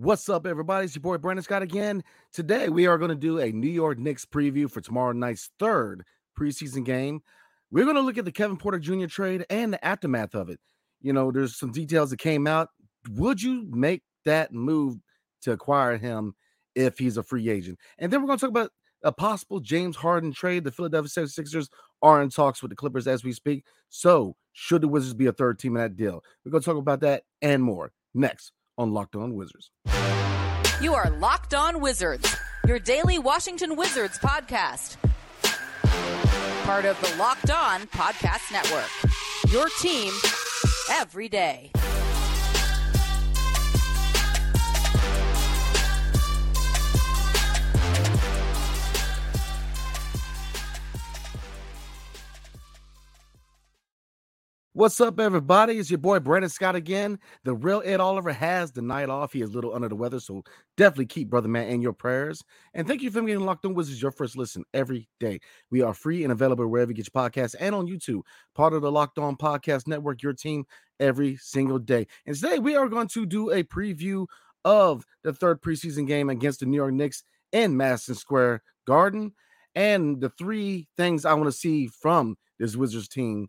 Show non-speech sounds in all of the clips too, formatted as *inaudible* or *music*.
What's up, everybody? It's your boy Brandon Scott again. Today, we are going to do a New York Knicks preview for tomorrow night's third preseason game. We're going to look at the Kevin Porter Jr. trade and the aftermath of it. You know, there's some details that came out. Would you make that move to acquire him if he's a free agent? And then we're going to talk about a possible James Harden trade. The Philadelphia 76ers are in talks with the Clippers as we speak. So, should the Wizards be a third team in that deal? We're going to talk about that and more next on Locked On Wizards. You are Locked On Wizards, your daily Washington Wizards podcast. Part of the Locked On Podcast Network. Your team every day. What's up, everybody? It's your boy Brandon Scott again. The real Ed Oliver has the night off. He is a little under the weather, so definitely keep Brother Man in your prayers. And thank you for getting locked on Wizards, your first listen every day. We are free and available wherever you get your podcasts and on YouTube, part of the Locked On Podcast Network, your team every single day. And today we are going to do a preview of the third preseason game against the New York Knicks in Madison Square Garden and the three things I want to see from this Wizards team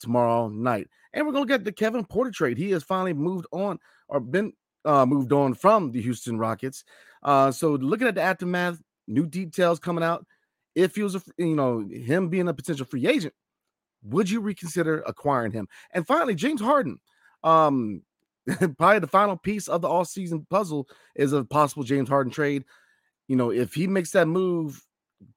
tomorrow night. And we're to get the Kevin Porter trade. He has finally moved on or been uh, moved on from the Houston Rockets. Uh, so looking at the aftermath, new details coming out. If he was, a, you know, him being a potential free agent, would you reconsider acquiring him? And finally, James Harden. Um, *laughs* probably the final piece of the all-season puzzle is a possible James Harden trade. You know, if he makes that move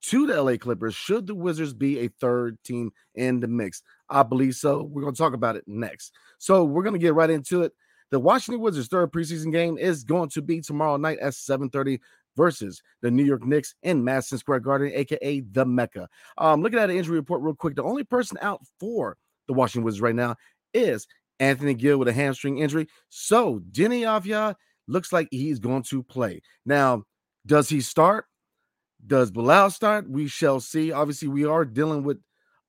to the LA Clippers, should the Wizards be a third team in the mix? I believe so. We're going to talk about it next. So we're going to get right into it. The Washington Wizards' third preseason game is going to be tomorrow night at 7:30 versus the New York Knicks in Madison Square Garden, aka the Mecca. Um, looking at an injury report real quick, the only person out for the Washington Wizards right now is Anthony Gill with a hamstring injury. So Deni Avdija looks like he's going to play. Now, does he start? Does Bilal start? We shall see. Obviously, we are dealing with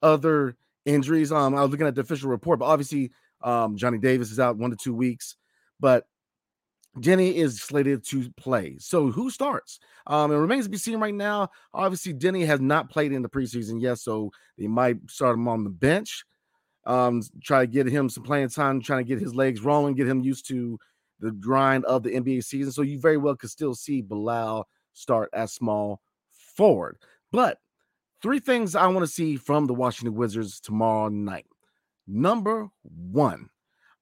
other injuries. Um, I was looking at the official report, but obviously, um, Johnny Davis is out one to two weeks, but Deni is slated to play. So who starts? Um, it remains to be seen right now. Obviously, Deni has not played in the preseason yet, so they might start him on the bench. Um, try to get him some playing time, trying to get his legs rolling, get him used to the grind of the NBA season. So you very well could still see Bilal start as small forward. But three things I want to see from the Washington Wizards tomorrow night. Number one,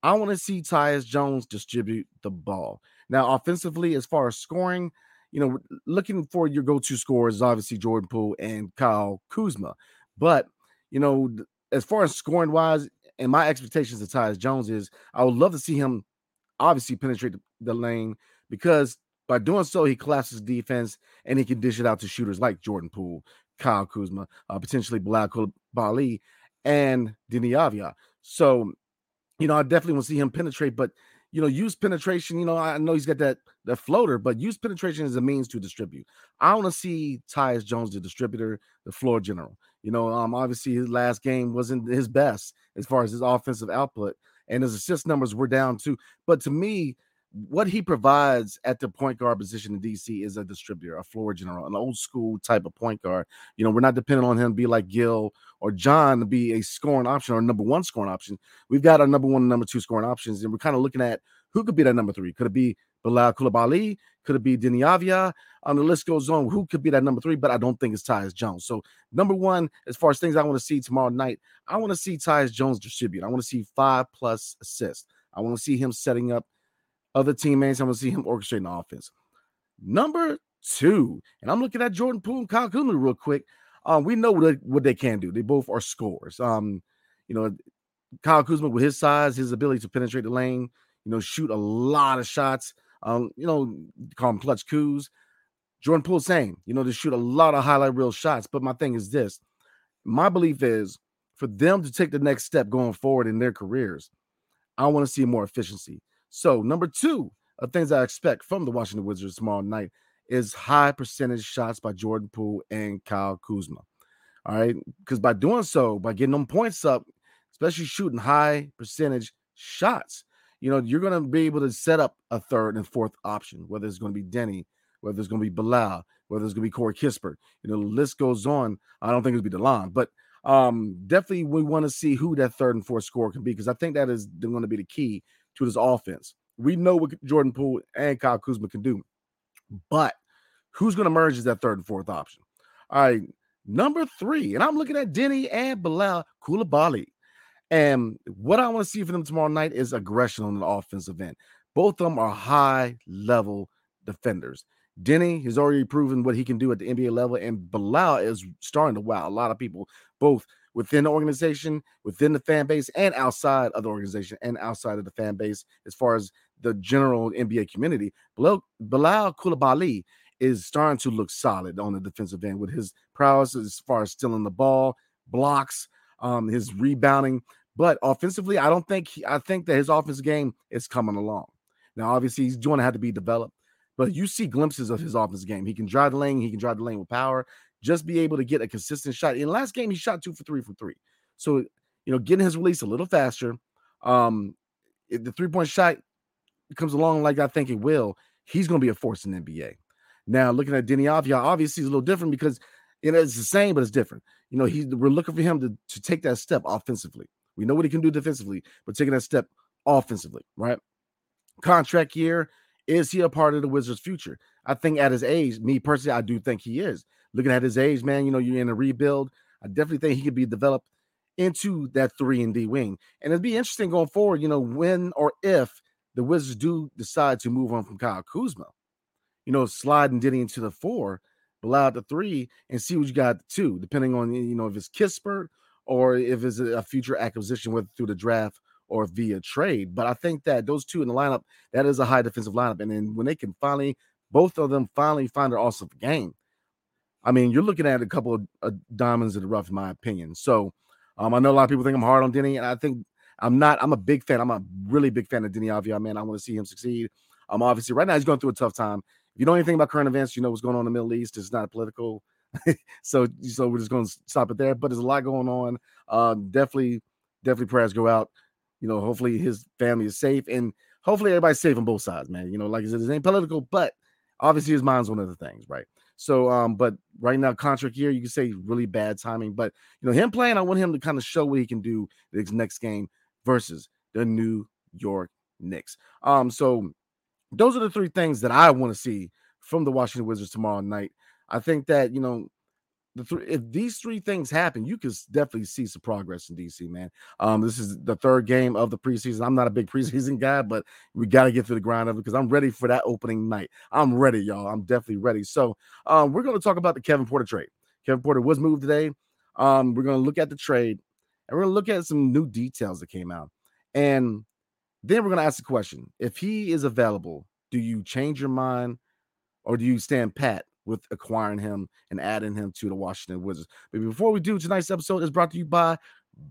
I want to see Tyus Jones distribute the ball. Now, offensively, as far as scoring, you know, looking for your go-to scorers is obviously Jordan Poole and Kyle Kuzma. But you know, as far as scoring wise, and my expectations of Tyus Jones is I would love to see him obviously penetrate the lane because by doing so, he collapses defense and he can dish it out to shooters like Jordan Poole, Kyle Kuzma, uh, potentially Bilal Coulibaly, and Deni Avdija. So, you know, I definitely want to see him penetrate, but you know, use penetration. You know, I know he's got that that floater, but use penetration as a means to distribute. I want to see Tyus Jones, the distributor, the floor general. You know, um, obviously his last game wasn't his best as far as his offensive output, and his assist numbers were down too. But to me, what he provides at the point guard position in DC is a distributor, a floor general, an old school type of point guard. You know, we're not dependent on him to be like Gill or John to be a scoring option or number one scoring option. We've got our number one and number two scoring options, and we're kind of looking at who could be that number three. Could it be Bilal Coulibaly? Could it be? On um, the list goes on. Who could be that number three? But I don't think it's Tyus Jones. So number one, as far as things I want to see tomorrow night, I want to see Tyus Jones distribute. I want to see five plus assists. I want to see him setting up – other teammates. I'm gonna see him orchestrating the offense. Number two, and I'm looking at Jordan Poole and Kyle Kuzma real quick. Um, we know what they, what they can do. They both are scores. Um, you know, Kyle Kuzma with his size, his ability to penetrate the lane, you know, shoot a lot of shots. Um, you know, call him clutch Kuz. Jordan Poole, same. You know, to shoot a lot of highlight reel shots. But my thing is this: my belief is for them to take the next step going forward in their careers, I want to see more efficiency. So, number two of things I expect from the Washington Wizards tomorrow night is high percentage shots by Jordan Poole and Kyle Kuzma. All right. Because by doing so, by getting them points up, especially shooting high percentage shots, you know, you're going to be able to set up a third and fourth option, whether it's going to be Deni, whether it's going to be Bilal, whether it's going to be Corey Kispert. You know, the list goes on. I don't think it'll be Delon, but um, definitely we want to see who that third and fourth scorer can be because I think that is going to be the key to this offense. We know what Jordan Poole and Kyle Kuzma can do, but who's going to merge as that third and fourth option? All right, number three, and I'm looking at Deni and Bilal Coulibaly. And what I want to see for them tomorrow night is aggression on the offensive end. Both of them are high level defenders. Deni has already proven what he can do at the NBA level, and Bilal is starting to wow a lot of people, both within the organization, within the fan base, and outside of the organization and outside of the fan base, as far as the general NBA community. Bilal, Bilal Coulibaly is starting to look solid on the defensive end with his prowess as far as stealing the ball, blocks, um, his rebounding. But offensively, I don't think he, I think that his offensive game is coming along. Now, obviously, he's going to have to be developed, but you see glimpses of his offensive game. He can drive the lane, he can drive the lane with power, just be able to get a consistent shot. In last game, he shot two for three from three. So, you know, getting his release a little faster. Um, the three point shot comes along like I think it will. He's going to be a force in NBA. Now, looking at Deni Avdija, obviously, he's a little different because you know it's the same, but it's different. You know, he we're looking for him to, to take that step offensively. We know what he can do defensively, but taking that step offensively, right? Contract year, is he a part of the Wizards' future? I think at his age, me personally, I do think he is. Looking at his age, man, you know, you're in a rebuild. I definitely think he could be developed into that three and D wing. And it'd be interesting going forward, you know, when or if the Wizards do decide to move on from Kyle Kuzma, you know, sliding Deni into the four, Bilal out the three, and see what you got two, depending on you know if it's Kispert or if it's a future acquisition, whether through the draft or via trade. But I think that those two in the lineup, that is a high defensive lineup. And then when they can finally, both of them finally find their awesome game, I mean, you're looking at a couple of uh, diamonds in the rough, in my opinion. So um, I know a lot of people think I'm hard on Deni, and I think I'm not. I'm a big fan. I'm a really big fan of Deni Avdija, man. I want to see him succeed. Um, obviously, right now he's going through a tough time. If you know anything about current events, you know what's going on in the Middle East. It's not political *laughs* so so we're just going to stop it there. But there's a lot going on. Uh, definitely, definitely prayers go out. You know, hopefully his family is safe, and hopefully everybody's safe on both sides, man. You know, like I said, it ain't political, but obviously his mind's one of the things, right? So, um, but right now, contract year, you can say really bad timing. But you know, him playing, I want him to kind of show what he can do this next game versus the New York Knicks. Um, so those are the three things that I want to see from the Washington Wizards tomorrow night. I think that you know the th- if these three things happen, you can definitely see some progress in DC, man. Um, this is the third game of the preseason. I'm not a big *laughs* preseason guy, but we got to get through the grind of it because I'm ready for that opening night. I'm ready, y'all. I'm definitely ready. So, um, we're going to talk about the Kevin Porter trade. Kevin Porter was moved today. Um, we're going to look at the trade and we're going to look at some new details that came out, and then we're going to ask the question: If he is available, do you change your mind, or do you stand pat with acquiring him and adding him to the Washington Wizards. But before we do, tonight's episode is brought to you by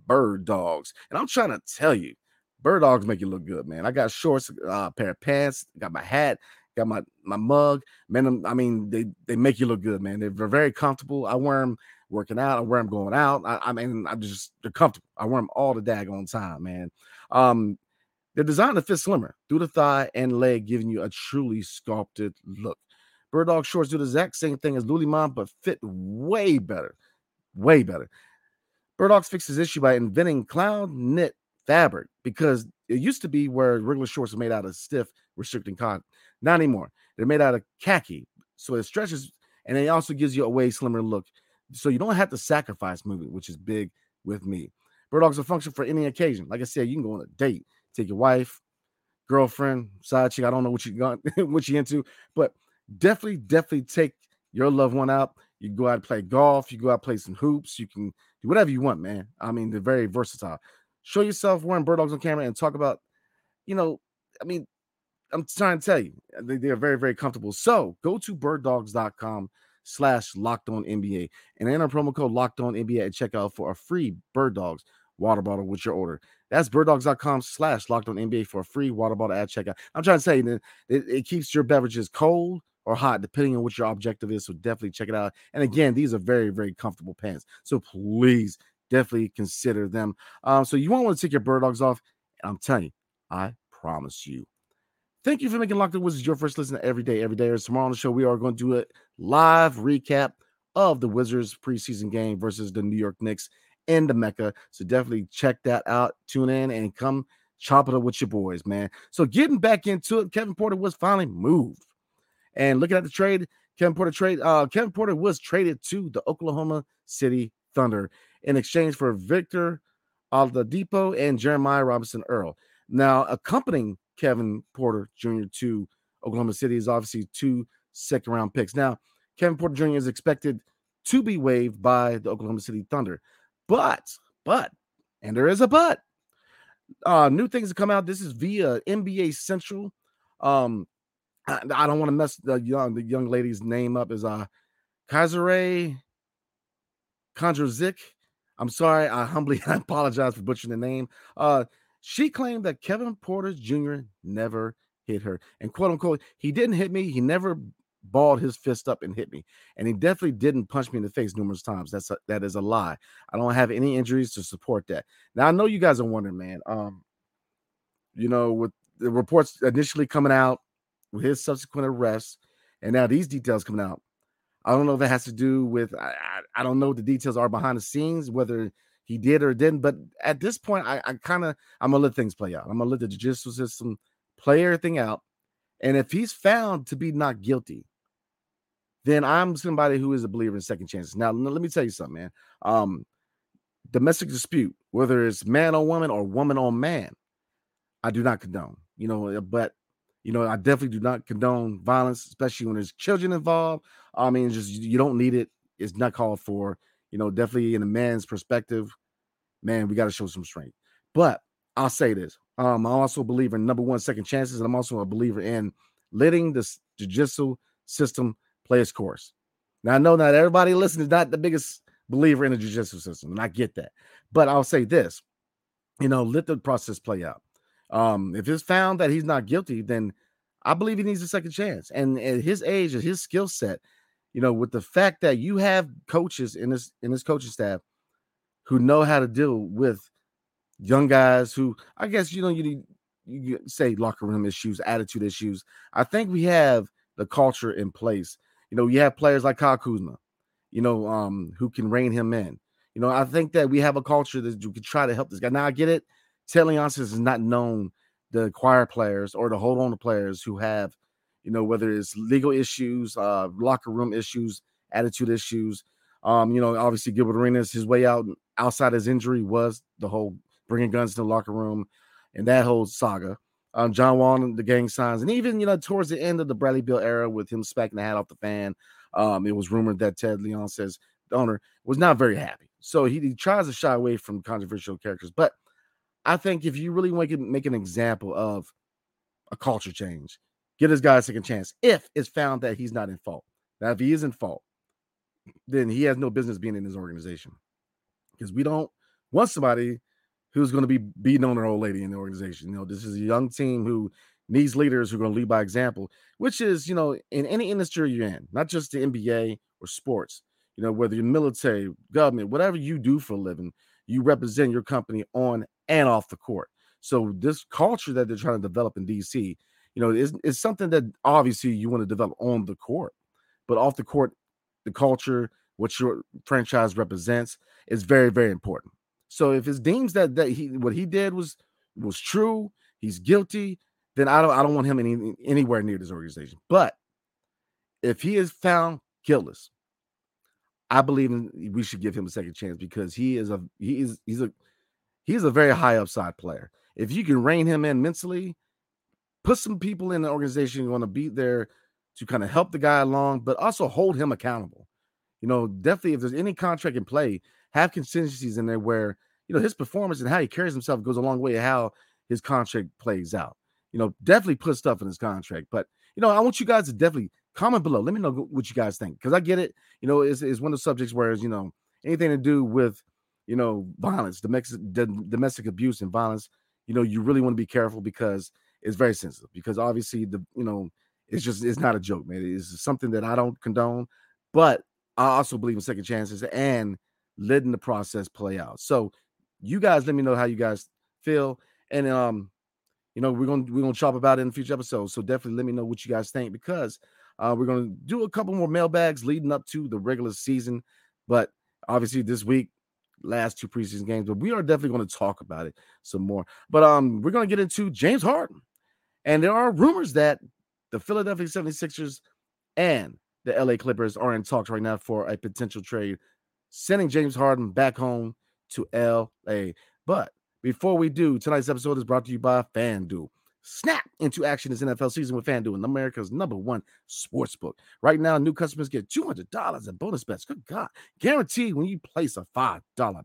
Bird Dogs. And I'm trying to tell you, Bird Dogs make you look good, man. I got shorts, uh, pair of pants, got my hat, got my my mug. Man, I mean, they they make you look good, man. They're very comfortable. I wear them working out. I wear them going out. I, I mean, I'm just they're comfortable. I wear them all the daggone time, man. Um, they're designed to fit slimmer through the thigh and leg, giving you a truly sculpted look. Bird Dog shorts do the exact same thing as Lululemon, but fit way better. Way better. Bird Dogs fixed this issue by inventing cloud knit fabric because it used to be where regular shorts are made out of stiff, restricting cotton. Not anymore. They're made out of khaki. So it stretches and it also gives you a way slimmer look. So you don't have to sacrifice movement, which is big with me. Bird Dogs will function for any occasion. Like I said, you can go on a date, take your wife, girlfriend, side chick. I don't know what you got, *laughs* what you into, but definitely, definitely take your loved one out. You go out and play golf, you go out play some hoops, you can do whatever you want, man. I mean, they're very versatile. Show yourself wearing bird dogs on camera and talk about, you know, I mean, I'm trying to tell you, they, they are very, very comfortable. So go to birddogs.com slash locked on NBA and enter promo code locked on NBA at checkout for a free bird dogs water bottle with your order. That's birddogs.com slash locked on NBA for a free water bottle at checkout. I'm trying to say that it, it keeps your beverages cold or hot, depending on what your objective is. So definitely check it out. And again, these are very, very comfortable pants. So please definitely consider them. Um, so you won't want to take your bird dogs off. And I'm telling you, I promise you. Thank you for making Locked On Wizards your first listen every day, every day. Or tomorrow on the show, we are going to do a live recap of the Wizards preseason game versus the New York Knicks in the Mecca. So definitely check that out. Tune in and come chop it up with your boys, man. So getting back into it, Kevin Porter was finally moved. And looking at the trade, Kevin Porter trade, uh, Kevin Porter was traded to the Oklahoma City Thunder in exchange for Victor Oladipo and Jeremiah Robinson Earl. Now, accompanying Kevin Porter Jr. to Oklahoma City is obviously two second round picks. Now, Kevin Porter Jr. is expected to be waived by the Oklahoma City Thunder. But, but, and there is a but. Uh, new things have come out. This is via NBA Central. Um, I, I don't want to mess the young the young lady's name up. Is uh Kysre Gondrezick. I'm sorry. I humbly *laughs* apologize for butchering the name. Uh, she claimed that Kevin Porter Jr. never hit her, and quote unquote, he didn't hit me. He never balled his fist up and hit me, and he definitely didn't punch me in the face numerous times. That's a, that is a lie. I don't have any injuries to support that. Now I know you guys are wondering, man. Um, you know, with the reports initially coming out with his subsequent arrest, and now these details coming out. I don't know if it has to do with I, I, I don't know what the details are behind the scenes, whether he did or didn't. But at this point, I, I kind of I'm gonna let things play out. I'm gonna let the judicial system play everything out. And if he's found to be not guilty, then I'm somebody who is a believer in second chances. Now, let me tell you something, man. Um, domestic dispute, whether it's man on woman or woman on man, I do not condone. You know, but you know, I definitely do not condone violence, especially when there's children involved. I mean, just you don't need it. It's not called for. You know, definitely in a man's perspective, man, we got to show some strength. But I'll say this: um, I also believe in number one, second chances, and I'm also a believer in letting the judicial system play its course. Now I know not everybody listening is not the biggest believer in the judicial system, and I get that. But I'll say this: you know, let the process play out. Um, if it's found that he's not guilty, then I believe he needs a second chance. And at his age, his skill set, you know, with the fact that you have coaches in this in this coaching staff who know how to deal with young guys who I guess you know you need you say locker room issues, attitude issues. I think we have the culture in place. You know, you have players like Kyle Kuzma, you know, um, who can rein him in. You know, I think that we have a culture that you could try to help this guy. Now I get it. Ted Leonsis is not known the acquire players or to hold on to players who have, you know, whether it's legal issues, uh, locker room issues, attitude issues. Um, you know, obviously Gilbert Arenas, his way out outside his injury was the whole bringing guns to the locker room and that whole saga. Um, John Wall and the gang signs, and even you know towards the end of the Bradley Beal era, with him smacking the hat off the fan, um, it was rumored that Ted Leonsis the owner was not very happy. So he, he tries to shy away from controversial characters, but I think if you really want to make an example of a culture change, give this guy a second chance if it's found that he's not in fault. Now, if he is in fault, then he has no business being in this organization because we don't want somebody who's going to be beating on their old lady in the organization. You know, this is a young team who needs leaders who are going to lead by example, which is, you know, in any industry you're in, not just the NBA or sports, you know, whether you're military, government, whatever you do for a living, you represent your company on and off the court. So this culture that they're trying to develop in DC, you know, is, is something that obviously you want to develop on the court, but off the court, the culture, what your franchise represents is very, very important. So if it deems that that he what he did was was true, he's guilty, then I don't I don't want him any, anywhere near this organization. But if he is found guiltless, I believe in, we should give him a second chance because he is a he is he's a he's a very high upside player. If you can rein him in mentally, put some people in the organization who want to be there to kind of help the guy along, but also hold him accountable. You know, definitely if there's any contract in play, have contingencies in there where you know his performance and how he carries himself goes a long way to how his contract plays out. You know, definitely put stuff in his contract. But you know, I want you guys to definitely comment below. Let me know what you guys think because I get it. You know, it's, it's one of the subjects where you know anything to do with you know violence, the domestic domestic abuse and violence. You know, you really want to be careful because it's very sensitive. Because obviously, the you know, it's just it's not a joke, man. It's something that I don't condone, but I also believe in second chances and letting the process play out. So you guys let me know how you guys feel. And um, you know, we're gonna we're gonna chop about it in future episodes. So definitely let me know what you guys think because uh, we're gonna do a couple more mailbags leading up to the regular season. But obviously this week, last two preseason games, but we are definitely going to talk about it some more. But um, we're gonna get into James Harden. And there are rumors that the Philadelphia 76ers and the LA Clippers are in talks right now for a potential trade, sending James Harden back home to LA. But before we do, tonight's episode is brought to you by FanDuel. Snap into action this NFL season with FanDuel, America's number one sports book. Right now, new customers get $200 in bonus bets. Good God. Guaranteed when you place a $5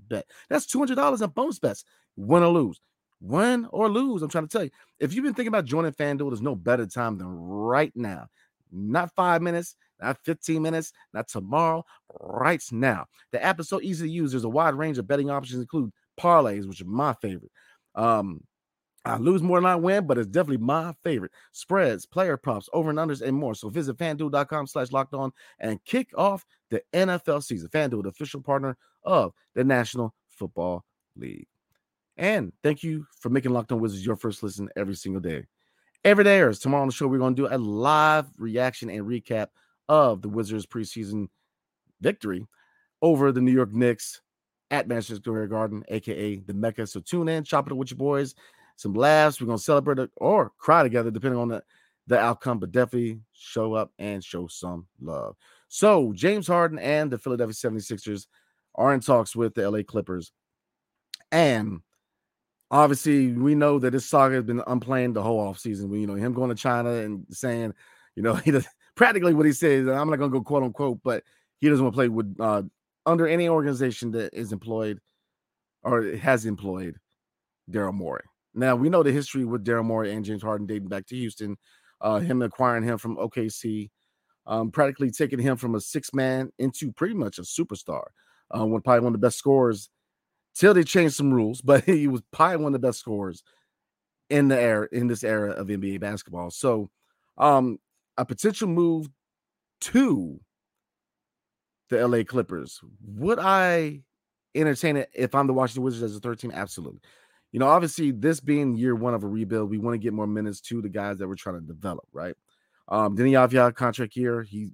bet. That's $200 in bonus bets. Win or lose. Win or lose. I'm trying to tell you. If you've been thinking about joining FanDuel, there's no better time than right now. Not five minutes, not 15 minutes, not tomorrow, right now. The app is so easy to use. There's a wide range of betting options, include parlays, which are my favorite. Um, I lose more than I win, but it's definitely my favorite. Spreads, player props, over and unders, and more. So visit fanduel.com slash locked on and kick off the NFL season. FanDuel, the official partner of the National Football League. And thank you for making Locked On Wizards your first listen every single day. Every day, or tomorrow on the show, we're going to do a live reaction and recap of the Wizards preseason victory over the New York Knicks at Madison Square Garden, aka the Mecca. So tune in, chop it with your boys, some laughs. We're gonna celebrate or cry together, depending on the, the outcome, but definitely show up and show some love. So James Harden and the Philadelphia 76ers are in talks with the LA Clippers. And obviously, we know that this saga has been unplanned the whole offseason. We, you know, him going to China and saying, you know, *laughs* he does practically what he says. I'm not gonna go quote unquote, but he doesn't want to play with uh, under any organization that is employed or has employed Daryl Morey. Now we know the history with Daryl Morey and James Harden dating back to Houston, uh, him acquiring him from OKC, um, practically taking him from a six man into pretty much a superstar. Uh, one probably one of the best scorers till they changed some rules, *laughs* but he was probably one of the best scorers in the era in this era of NBA basketball. So, um, a potential move to the LA Clippers. Would I entertain it if I'm the Washington Wizards as a third team? Absolutely. You know, obviously, this being year one of a rebuild, we want to get more minutes to the guys that we're trying to develop, right? Um, Deni Avdija contract year, he,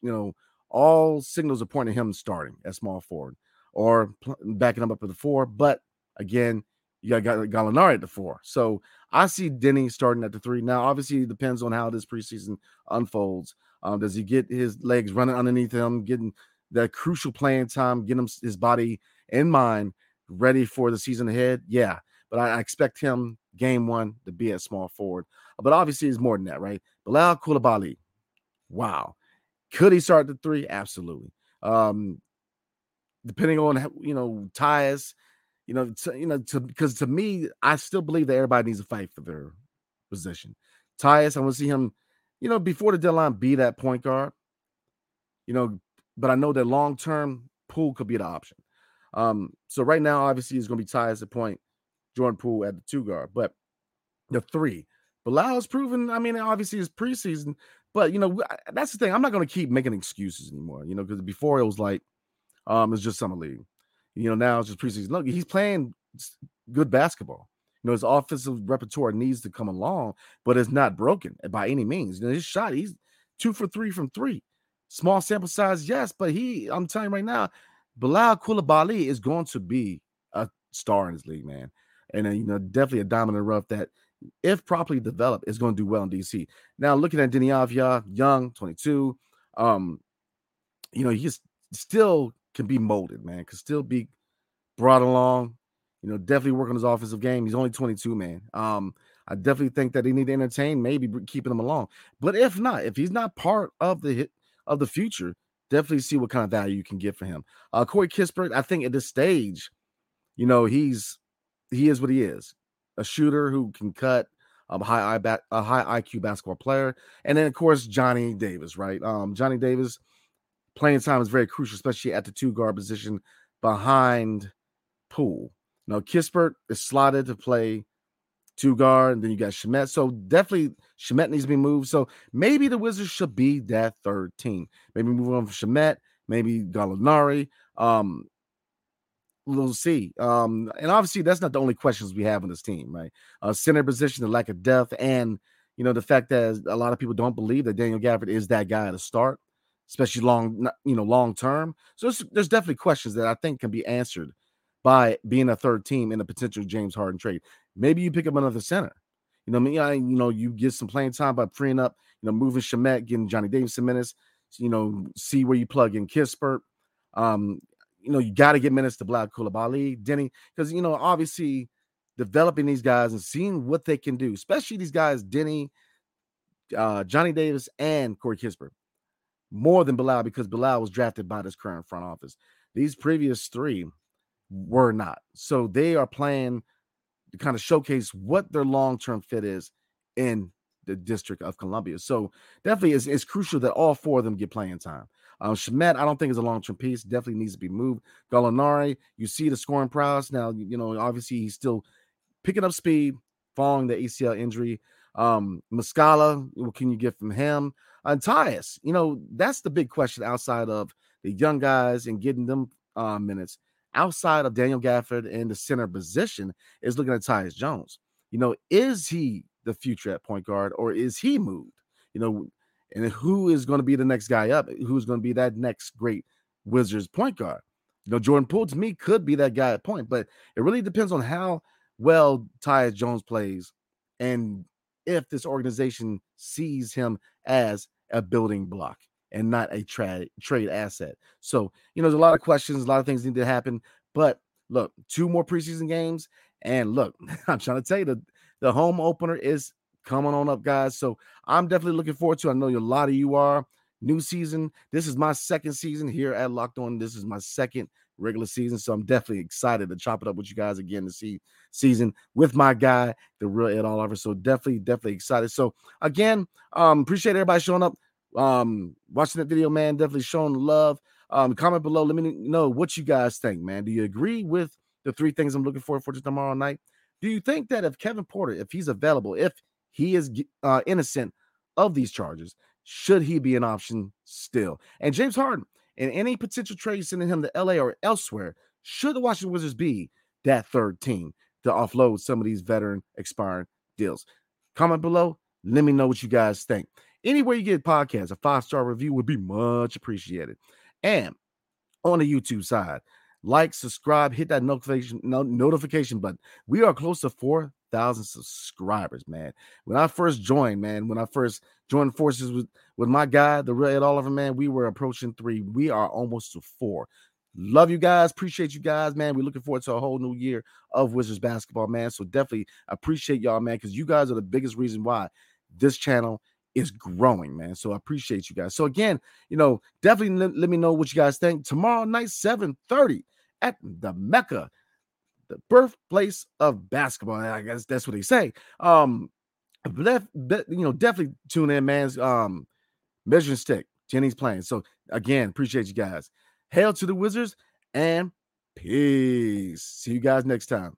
you know, all signals are pointing him starting at small forward or backing him up at the four. But again, you got Gallinari at the four. So I see Deni starting at the three. Now, obviously, it depends on how this preseason unfolds. Um, does he get his legs running underneath him, getting that crucial playing time, getting him his body in mind ready for the season ahead? Yeah, but I, I expect him game one to be at small forward. But obviously, it's more than that, right? Bilal Coulibaly, wow, could he start the three? Absolutely. Um, depending on you know Tyus, you know, to, you know, to because to me, I still believe that everybody needs to fight for their position. Tyus, I want to see him, you know, before the deadline be that point guard. You know, but I know that long term Poole could be the option. Um, so right now, obviously, it's going to be Tyus at point, Jordan Poole at the two guard, but the three. Bilal's proven. I mean, obviously, it's preseason, but you know, that's the thing. I'm not going to keep making excuses anymore. You know, because before it was like, um, it's just summer league. You know, now it's just preseason. Look, he's playing good basketball. You know, his offensive repertoire needs to come along, but it's not broken by any means. You know, his shot, he's two for three from three. Small sample size, yes, but he, I'm telling you right now, Bilal Coulibaly is going to be a star in this league, man. And uh, you know, definitely a the rough that, if properly developed, is going to do well in DC. Now, looking at Deni Avdija, young, 22, um, you know, he's still can be molded, man. Can still be brought along. You know, definitely work on his offensive game. He's only 22, man. Um, I definitely think that they need to entertain, maybe keeping him along. But if not, if he's not part of the hit of the future, definitely see what kind of value you can get for him. Uh, Corey Kispert, I think at this stage, you know, he's he is what he is, a shooter who can cut, um, high a high IQ basketball player, and then of course Johnny Davis, right? Um, Johnny Davis playing time is very crucial, especially at the two guard position behind Poole. Now, Kispert is slotted to play two guard, and then you got Shamet. So definitely Shamet needs to be moved. So maybe the Wizards should be that third team. Maybe move on from Shamet, maybe Gallinari. Um, we'll see. Um, and obviously, that's not the only questions we have on this team, right? Uh, center position, the lack of depth, and you know the fact that a lot of people don't believe that Daniel Gafford is that guy to start, especially long, you know, long term. So there's, there's definitely questions that I think can be answered by being a third team in a potential James Harden trade. Maybe you pick up another center. You know, I mean, I, you know, you get some playing time by freeing up, you know, moving Shamet, getting Johnny Davis some minutes. You know, see where you plug in Kispert. Um, you know, you got to get minutes to Bilal Coulibaly, Deni, because you know, obviously developing these guys and seeing what they can do, especially these guys, Deni, uh, Johnny Davis, and Corey Kispert, more than Bilal because Bilal was drafted by this current front office. These previous three were not. So they are playing to kind of showcase what their long-term fit is in the District of Columbia. So definitely it's, it's crucial that all four of them get playing time. Um, Shamet, I don't think is a long term piece. Definitely needs to be moved. Gallinari, you see the scoring prowess. Now, you know, obviously he's still picking up speed following the ACL injury. Um, Muscala, what can you get from him? And Tyus, you know, that's the big question outside of the young guys and getting them uh, minutes. Outside of Daniel Gafford in the center position, is looking at Tyus Jones. You know, is he the future at point guard or is he moved? You know, and who is going to be the next guy up? Who's going to be that next great Wizards point guard? You know, Jordan Poole to me could be that guy at point, but it really depends on how well Tyus Jones plays and if this organization sees him as a building block and not a trade trade asset. So, you know, there's a lot of questions, a lot of things need to happen. But look, two more preseason games. And look, *laughs* I'm trying to tell you the, the home opener is coming on up, guys. So I'm definitely looking forward to. I know a lot of you are. New season. This is my second season here at Locked On. This is my second regular season, so I'm definitely excited to chop it up with you guys again to see season with my guy, the real Ed Oliver. So definitely, definitely excited. So again, um, appreciate everybody showing up, um, watching that video, man. Definitely showing the love. Um, comment below. Let me know what you guys think, man. Do you agree with the three things I'm looking forward for for tomorrow night? Do you think that if Kevin Porter, if he's available, if he is uh, innocent of these charges. Should he be an option still? And James Harden, and any potential trade sending him to LA or elsewhere, should the Washington Wizards be that third team to offload some of these veteran expiring deals? Comment below. Let me know what you guys think. Anywhere you get podcasts, a five star review would be much appreciated. And on the YouTube side, like, subscribe, hit that notification no, notification button. We are close to 4,000 subscribers, man. When I first joined, man, when I first joined forces with, with my guy, the real Ed Oliver, man, we were approaching three. We are almost to four. Love you guys. Appreciate you guys, man. We're looking forward to a whole new year of Wizards basketball, man. So definitely appreciate y'all, man, because you guys are the biggest reason why this channel is growing, man. So I appreciate you guys. So again, you know, definitely let, let me know what you guys think. Tomorrow night, 7:30 at the Mecca, the birthplace of basketball. I guess that's what they say. Um, but you know, definitely tune in, man. Um, measuring stick, Deni's playing. So again, appreciate you guys. Hail to the Wizards and peace. See you guys next time.